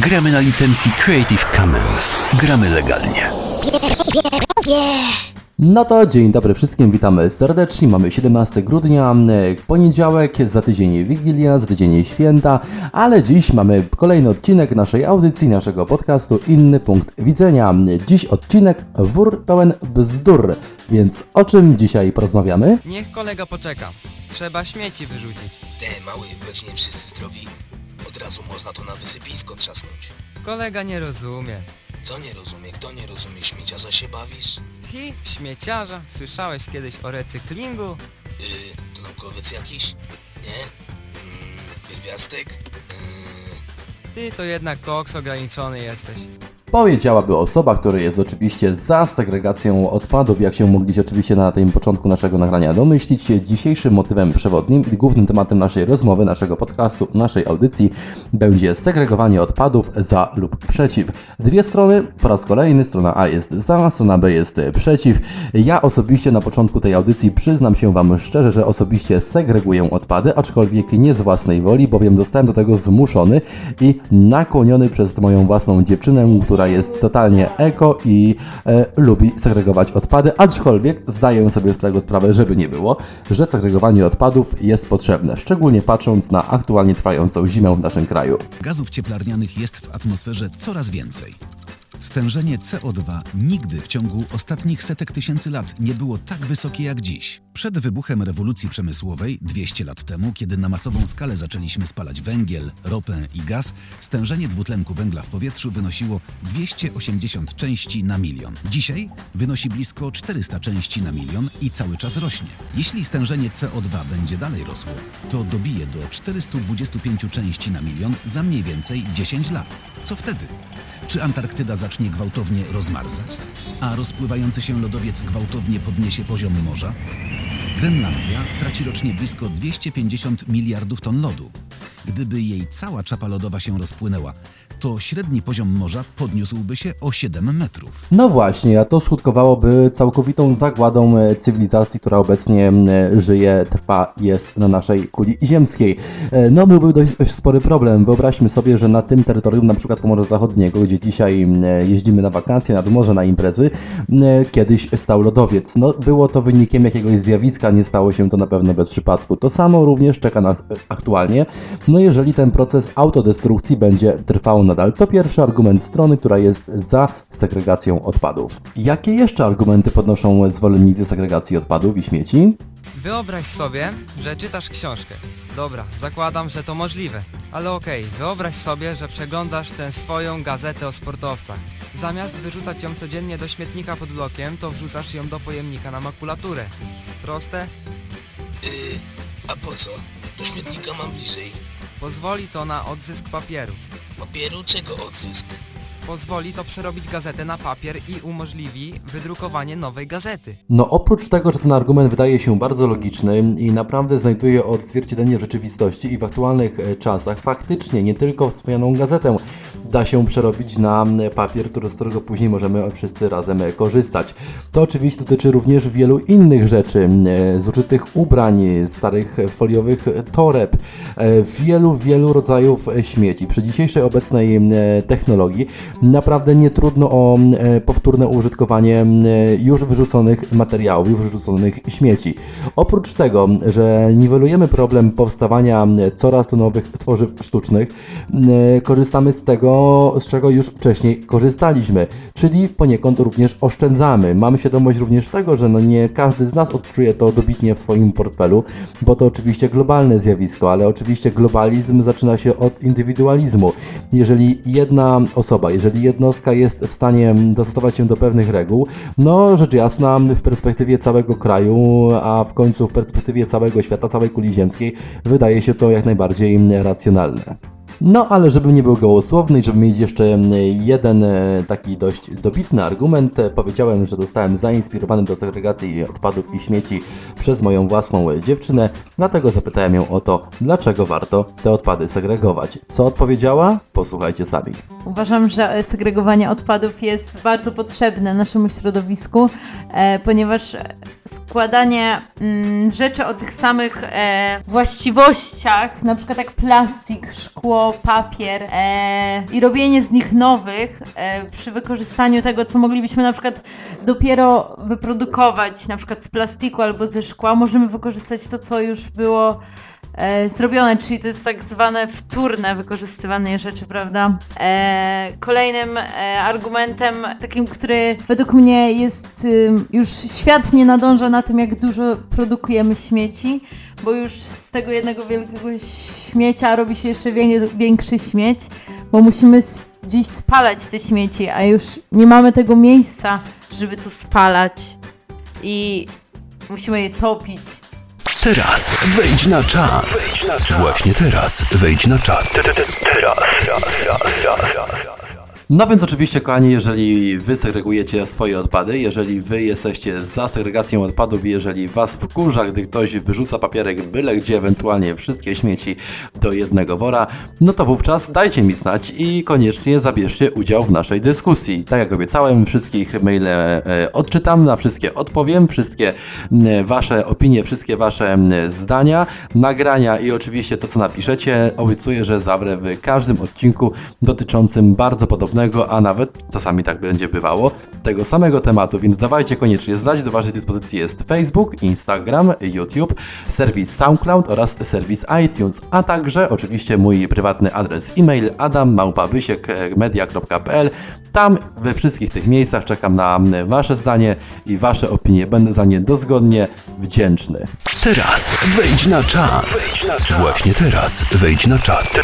Gramy na licencji Creative Commons. Gramy legalnie. No to dzień dobry wszystkim, witamy serdecznie. Mamy 17 grudnia, e, poniedziałek, za tydzień Wigilia, za tydzień Święta, ale dziś mamy kolejny odcinek naszej audycji, naszego podcastu Inny Punkt Widzenia. Dziś odcinek wór pełen bzdur, więc o czym dzisiaj porozmawiamy? Niech kolega poczeka. Trzeba śmieci wyrzucić. Te mały, w rodzinie wszyscy zdrowi. Od razu można to na wysypisko trzasnąć. Kolega nie rozumie. Co nie rozumie? Kto nie rozumie? Śmieciarza się bawisz? Hi, śmieciarza. Słyszałeś kiedyś o recyklingu? Yy, to naukowiec jakiś? Nie? Mm, pierwiastek? Yy, Ty to jednak koks ograniczony jesteś. Powiedziałaby osoba, która jest oczywiście za segregacją odpadów, jak się mogliście oczywiście na tym początku naszego nagrania domyślić. Dzisiejszym motywem przewodnim i głównym tematem naszej rozmowy, naszego podcastu, naszej audycji będzie segregowanie odpadów za lub przeciw. Dwie strony, po raz kolejny, strona A jest za, strona B jest przeciw. Ja osobiście na początku tej audycji przyznam się Wam szczerze, że osobiście segreguję odpady, aczkolwiek nie z własnej woli, bowiem zostałem do tego zmuszony i nakłoniony przez moją własną dziewczynę, która jest totalnie eko i e, lubi segregować odpady, aczkolwiek zdaję sobie z tego sprawę, żeby nie było, że segregowanie odpadów jest potrzebne, szczególnie patrząc na aktualnie trwającą zimę w naszym kraju. Gazów cieplarnianych jest w atmosferze coraz więcej. Stężenie CO2 nigdy w ciągu ostatnich setek tysięcy lat nie było tak wysokie jak dziś. Przed wybuchem rewolucji przemysłowej, 200 lat temu, kiedy na masową skalę zaczęliśmy spalać węgiel, ropę i gaz, stężenie dwutlenku węgla w powietrzu wynosiło 280 części na milion. Dzisiaj wynosi blisko 400 części na milion i cały czas rośnie. Jeśli stężenie CO2 będzie dalej rosło, to dobije do 425 części na milion za mniej więcej 10 lat. Co wtedy? Czy Antarktyda zacznie gwałtownie rozmarzać? A rozpływający się lodowiec gwałtownie podniesie poziom morza? Grenlandia traci rocznie blisko 250 miliardów ton lodu. Gdyby jej cała czapa lodowa się rozpłynęła, to średni poziom morza podniósłby się o 7 metrów. No właśnie, a to skutkowałoby całkowitą zagładą e, cywilizacji, która obecnie żyje, trwa, jest na naszej kuli ziemskiej. E, No byłby dość, dość spory problem. Wyobraźmy sobie, że na tym terytorium, na przykład Pomorza Zachodniego, gdzie dzisiaj e, jeździmy na wakacje, nad morze, na imprezy, kiedyś stał lodowiec. No było to wynikiem jakiegoś zjawiska, nie stało się to na pewno bez przypadku. To samo również czeka nas aktualnie. No jeżeli ten proces autodestrukcji będzie trwał nadal, to pierwszy argument strony, która jest za segregacją odpadów. Jakie jeszcze argumenty podnoszą zwolennicy segregacji odpadów i śmieci? Wyobraź sobie, że czytasz książkę. Dobra, zakładam, że to możliwe. Ale okej, wyobraź sobie, że przeglądasz tę swoją gazetę o sportowcach. Zamiast wyrzucać ją codziennie do śmietnika pod blokiem, to wrzucasz ją do pojemnika na makulaturę. Proste? yy, a po co? Do śmietnika mam bliżej. Pozwoli to na odzysk papieru. Papieru czego odzysk? Pozwoli to przerobić gazetę na papier i umożliwi wydrukowanie nowej gazety. No oprócz tego, że ten argument wydaje się bardzo logiczny i naprawdę znajduje odzwierciedlenie rzeczywistości i w aktualnych e, czasach faktycznie nie tylko wspomnianą gazetę da się przerobić na papier, który, z którego później możemy wszyscy razem e, korzystać. To oczywiście dotyczy również wielu innych rzeczy, e, zużytych ubrań, starych foliowych toreb, wielu, wielu rodzajów śmieci. Przy dzisiejszej obecnej technologii naprawdę nie trudno o m, e, powtórne użytkowanie m, e, już wyrzuconych materiałów, już wyrzuconych śmieci. Oprócz tego, że niwelujemy problem powstawania m, coraz to nowych tworzyw sztucznych, e, korzystamy z tego, z czego już wcześniej korzystaliśmy, czyli poniekąd również oszczędzamy. Mamy świadomość również tego, że no nie każdy z nas odczuje to dobitnie w swoim portfelu, bo to oczywiście globalne zjawisko, ale oczywiście globalizm zaczyna się od indywidualizmu. Jeżeli jedna osoba, jeżeli jednostka jest w stanie dostosować się do pewnych reguł, no rzecz jasna w perspektywie całego kraju, a w końcu w perspektywie całego świata, całej kuli ziemskiej, wydaje się to jak najbardziej racjonalne. No, ale żeby nie był gołosłowny i żeby mieć jeszcze mm, jeden e, taki dość dobitny argument, e, powiedziałem, że zostałem zainspirowany do segregacji odpadów i śmieci przez moją własną dziewczynę, dlatego zapytałem ją o to, dlaczego warto te odpady segregować. Co odpowiedziała? Posłuchajcie sami. Uważam, że segregowanie odpadów jest bardzo potrzebne naszemu środowisku, e, ponieważ składanie mm, rzeczy o tych samych właściwościach, na przykład jak plastik, szkło, papier e, i robienie z nich nowych e, przy wykorzystaniu tego, co moglibyśmy na przykład dopiero wyprodukować, na przykład z plastiku albo ze szkła, możemy wykorzystać to, co już było e, zrobione, czyli to jest tak zwane wtórne wykorzystywanie rzeczy, prawda? E, kolejnym e, argumentem, takim, który według mnie jest już świat nie nadąża na tym, jak dużo produkujemy śmieci, bo już z tego jednego wielkiego śmiecia robi się jeszcze wię- większy śmieć, bo musimy gdzieś spalać te śmieci, a już nie mamy tego miejsca, żeby to spalać i musimy je topić. Teraz wejdź na czat. Właśnie teraz wejdź na czat. No więc oczywiście, kochani, jeżeli wy segregujecie swoje odpady, jeżeli wy jesteście za segregacją odpadów jeżeli was wkurza, gdy ktoś wyrzuca papierek byle gdzie, ewentualnie wszystkie śmieci do jednego wora, no to wówczas dajcie mi znać i koniecznie zabierzcie udział w naszej dyskusji. Tak jak obiecałem, wszystkich maile e, odczytam, na wszystkie odpowiem, wszystkie m, wasze opinie, wszystkie wasze zdania, nagrania i oczywiście to, co napiszecie, obiecuję, że zawrę w każdym odcinku dotyczącym bardzo podobnego, a nawet czasami tak będzie bywało, tego samego tematu, więc dawajcie koniecznie znać. Do waszej dyspozycji jest Facebook, Instagram, YouTube, serwis SoundCloud oraz serwis iTunes, a także oczywiście mój prywatny adres e-mail adammałpawysiekmedia.pl Tam we wszystkich tych miejscach czekam na wasze zdanie i wasze opinie. Będę za nie dozgodnie wdzięczny. Teraz wejdź na czat. Właśnie teraz wejdź na czat.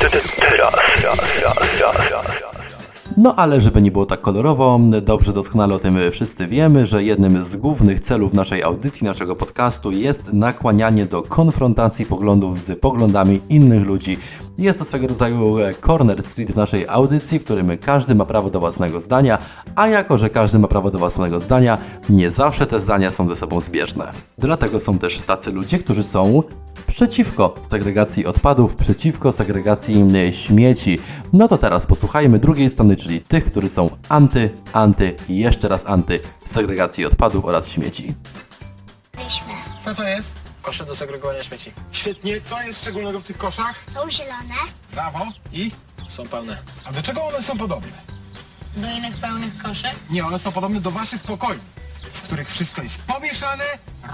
No ale żeby nie było tak kolorowo, dobrze doskonale o tym wszyscy wiemy, że jednym z głównych celów naszej audycji, naszego podcastu jest nakłanianie do konfrontacji poglądów z poglądami innych ludzi. Jest to swego rodzaju corner street w naszej audycji, w którym każdy ma prawo do własnego zdania, a jako, że każdy ma prawo do własnego zdania, nie zawsze te zdania są ze sobą zbieżne. Dlatego są też tacy ludzie, którzy są przeciwko segregacji odpadów, przeciwko segregacji e, śmieci. No to teraz posłuchajmy drugiej strony, czyli tych, którzy są anty, anty i jeszcze raz anty segregacji odpadów oraz śmieci. Co to jest? Kosze do segregowania śmieci. Świetnie. Co jest szczególnego w tych koszach? Są zielone, Brawo. I? Są pełne. A do czego one są podobne? do innych pełnych koszy. Nie, one są podobne do waszych pokoi, w których wszystko jest pomieszane,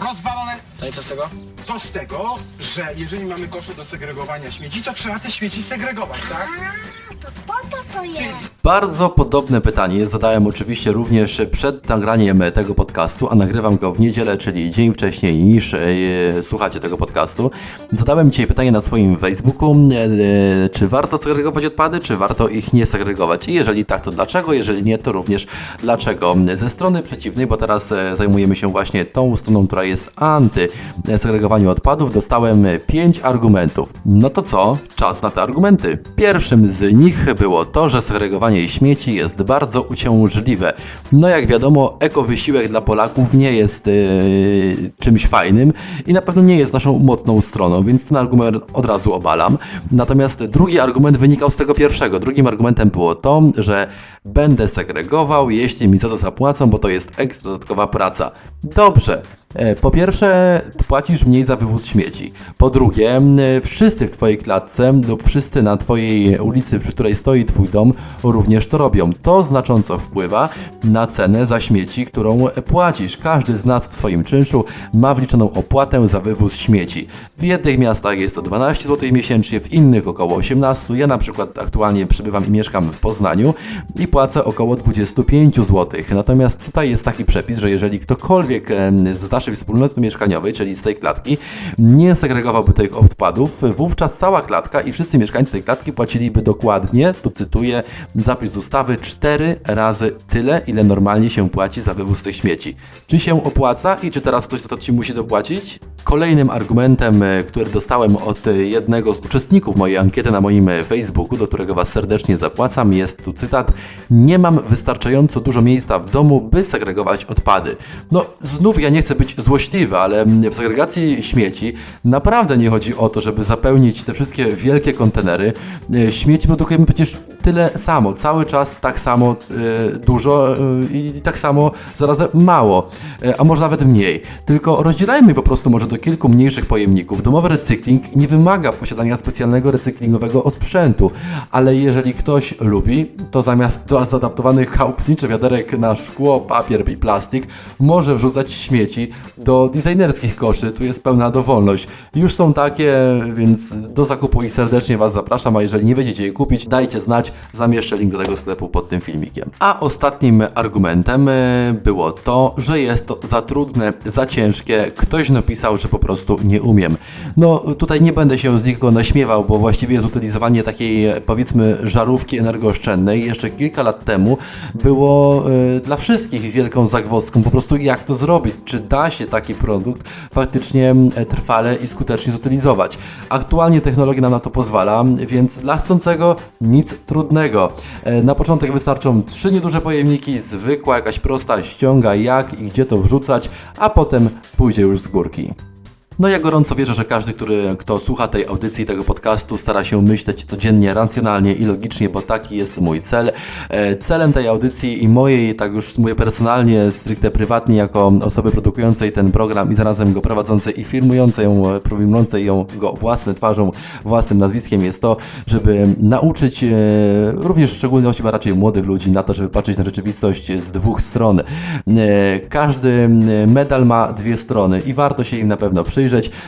rozwalone. No i co z tego? To z tego, że jeżeli mamy kosze do segregowania śmieci, to trzeba te śmieci segregować, tak? A, to po. Bardzo podobne pytanie zadałem oczywiście również przed nagraniem tego podcastu, a nagrywam go w niedzielę, czyli dzień wcześniej niż e, słuchacie tego podcastu. Zadałem dzisiaj pytanie na swoim Facebooku, e, czy warto segregować odpady, czy warto ich nie segregować. I jeżeli tak, to dlaczego? Jeżeli nie, to również dlaczego. Ze strony przeciwnej, bo teraz e, zajmujemy się właśnie tą stroną, która jest anty segregowaniu odpadów, dostałem 5 argumentów. No to co? Czas na te argumenty. Pierwszym z nich było to, że segregowanie śmieci jest bardzo uciążliwe. No jak wiadomo, ekowysiłek dla Polaków nie jest yy, czymś fajnym i na pewno nie jest naszą mocną stroną, więc ten argument od razu obalam. Natomiast drugi argument wynikał z tego pierwszego. Drugim argumentem było to, że będę segregował, jeśli mi za to zapłacą, bo to jest ekstra dodatkowa praca. Dobrze. E, Po pierwsze, płacisz mniej za wywóz śmieci. Po drugie, wszyscy w Twojej klatce lub wszyscy na Twojej ulicy, przy której stoi Twój dom, również to robią. To znacząco wpływa na cenę za śmieci, którą płacisz. Każdy z nas w swoim czynszu ma wliczoną opłatę za wywóz śmieci. W jednych miastach jest to 12 zł miesięcznie, w innych około 18. Ja na przykład aktualnie przybywam i mieszkam w Poznaniu i płacę około 25 zł. Natomiast tutaj jest taki przepis, że jeżeli ktokolwiek em, z naszej wspólnoty mieszkaniowej, czyli z tej klatki, nie segregowałby tych odpadów, wówczas cała klatka i wszyscy mieszkańcy tej klatki płaciliby dokładnie, tu cytuję zapis ustawy, 4 razy tyle, ile normalnie się płaci za wywóz tych śmieci. Czy się opłaca i czy teraz ktoś za to ci musi dopłacić? Kolejnym argumentem, e, który dostałem od e, jednego z uczestników mojej ankiety na moim e, Facebooku, do którego Was serdecznie zapłacam, jest tu cytat: Nie mam wystarczająco dużo miejsca w domu, by segregować odpady. No, znów ja nie chcę być złośliwy, ale mm, w segregacji śmieci naprawdę nie chodzi o to, żeby zapełnić te wszystkie wielkie kontenery. Śmieci produkujemy przecież tyle samo, cały czas tak samo dużo i tak samo zarazem mało, a może nawet mniej. Tylko rozdzielajmy po prostu może do kilku mniejszych pojemników. Domowy recykling nie wymaga posiadania specjalnego recyklingowego osprzętu, ale jeżeli ktoś lubi, to zamiast do zaadaptowanych chałupniczych wiaderek na szkło, papier i plastik, może wrzucać śmieci do designerskich koszy. Tu jest pełna dowolność. Już są takie, więc do zakupu ich serdecznie Was zapraszam, a jeżeli nie będziecie je kupić, dajcie znać, zamieszczę link do tego sklepu pod tym filmikiem. A ostatnim argumentem e, było to, że jest to za trudne, za ciężkie. Ktoś napisał, że po prostu nie umiem. No tutaj nie będę się z niego naśmiewał, bo właściwie jest utylizowanie takiej powiedzmy żarówki energooszczędnej jeszcze kilka lat temu było e, dla wszystkich wielką zagwozdką po prostu jak to zrobić, czy da się taki produkt faktycznie e, trwale i skutecznie zutylizować. Aktualnie technologia nam na to pozwala, więc dla chcącego nic trudnego. E, Na początek wystarczą trzy nieduże pojemniki, zwykła jakaś prosta ściąga jak i gdzie to wrzucać, a potem pójdzie już z górki. No ja gorąco wierzę, że każdy, który, kto słucha tej audycji, tego podcastu, stara się myśleć codziennie, racjonalnie i logicznie, bo taki jest mój cel. E, Celem tej audycji i mojej, tak już mówię personalnie, stricte prywatnie, jako osoby produkującej ten program i zarazem go prowadzącej i filmującej ją, filmującej ją go własną twarzą, własnym nazwiskiem jest to, żeby nauczyć e, również w szczególności, a raczej młodych ludzi na to, żeby patrzeć na rzeczywistość z dwóch stron. E, Każdy medal ma dwie strony i warto się im na pewno przyjrzeć.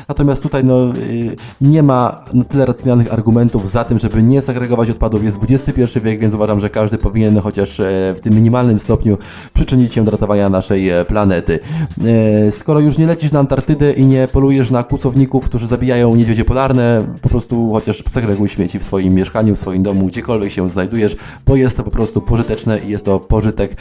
Natomiast tutaj no, y, nie ma na tyle racjonalnych argumentów za tym, żeby nie segregować odpadów. Jest XXI wiek, więc uważam, że każdy powinien chociaż e, w tym minimalnym stopniu przyczynić się do ratowania naszej e, planety. E, Skoro już nie lecisz na Antarktydę i nie polujesz na kłusowników, którzy zabijają niedźwiedzie polarne, po prostu chociaż segreguj śmieci w swoim mieszkaniu, w swoim domu, gdziekolwiek się znajdujesz, bo jest to po prostu pożyteczne i jest to pożytek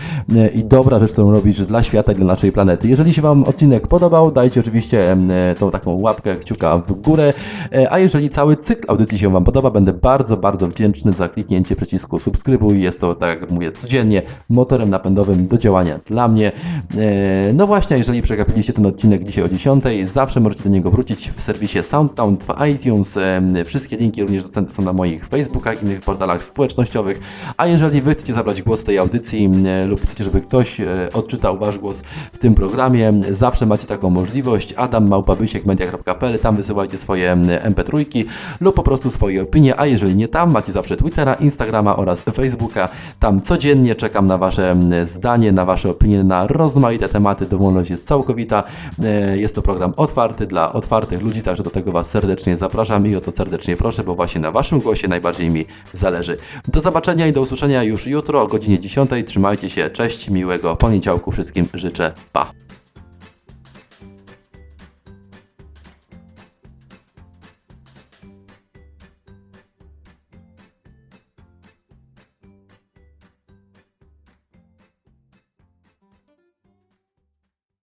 i dobra rzecz, którą robisz dla świata i dla naszej planety. Jeżeli się Wam odcinek podobał, dajcie oczywiście e, tą taką łapkę, kciuka w górę, e, a jeżeli cały cykl audycji się Wam podoba, będę bardzo, bardzo wdzięczny za kliknięcie przycisku subskrybuj. Jest to, tak jak mówię, codziennie motorem napędowym do działania dla mnie. E, No właśnie, jeżeli przegapiliście ten odcinek dzisiaj o 10, zawsze możecie do niego wrócić w serwisie SoundCloud, w iTunes. Em, Wszystkie linki również dostępne są na moich Facebookach innych portalach społecznościowych. A jeżeli Wy chcecie zabrać głos w tej audycji e, lub chcecie, żeby ktoś e, odczytał Wasz głos w tym programie, zawsze macie taką możliwość. Adam małpabysiekmedia.pl, tam wysyłajcie swoje em, mp3 lub po prostu swoje opinie, a jeżeli nie tam, macie zawsze Twittera, Instagrama oraz Facebooka. Tam codziennie czekam na Wasze em, zdanie, na Wasze opinie na rozmaite tematy. Dowolność jest całkowita. E, Jest to program otwarty dla otwartych ludzi, także do tego Was serdecznie zapraszam i o to serdecznie proszę, bo właśnie na Waszym głosie najbardziej mi zależy. Do zobaczenia i do usłyszenia już jutro o godzinie 10. Trzymajcie się, cześć, miłego poniedziałku wszystkim życzę, pa!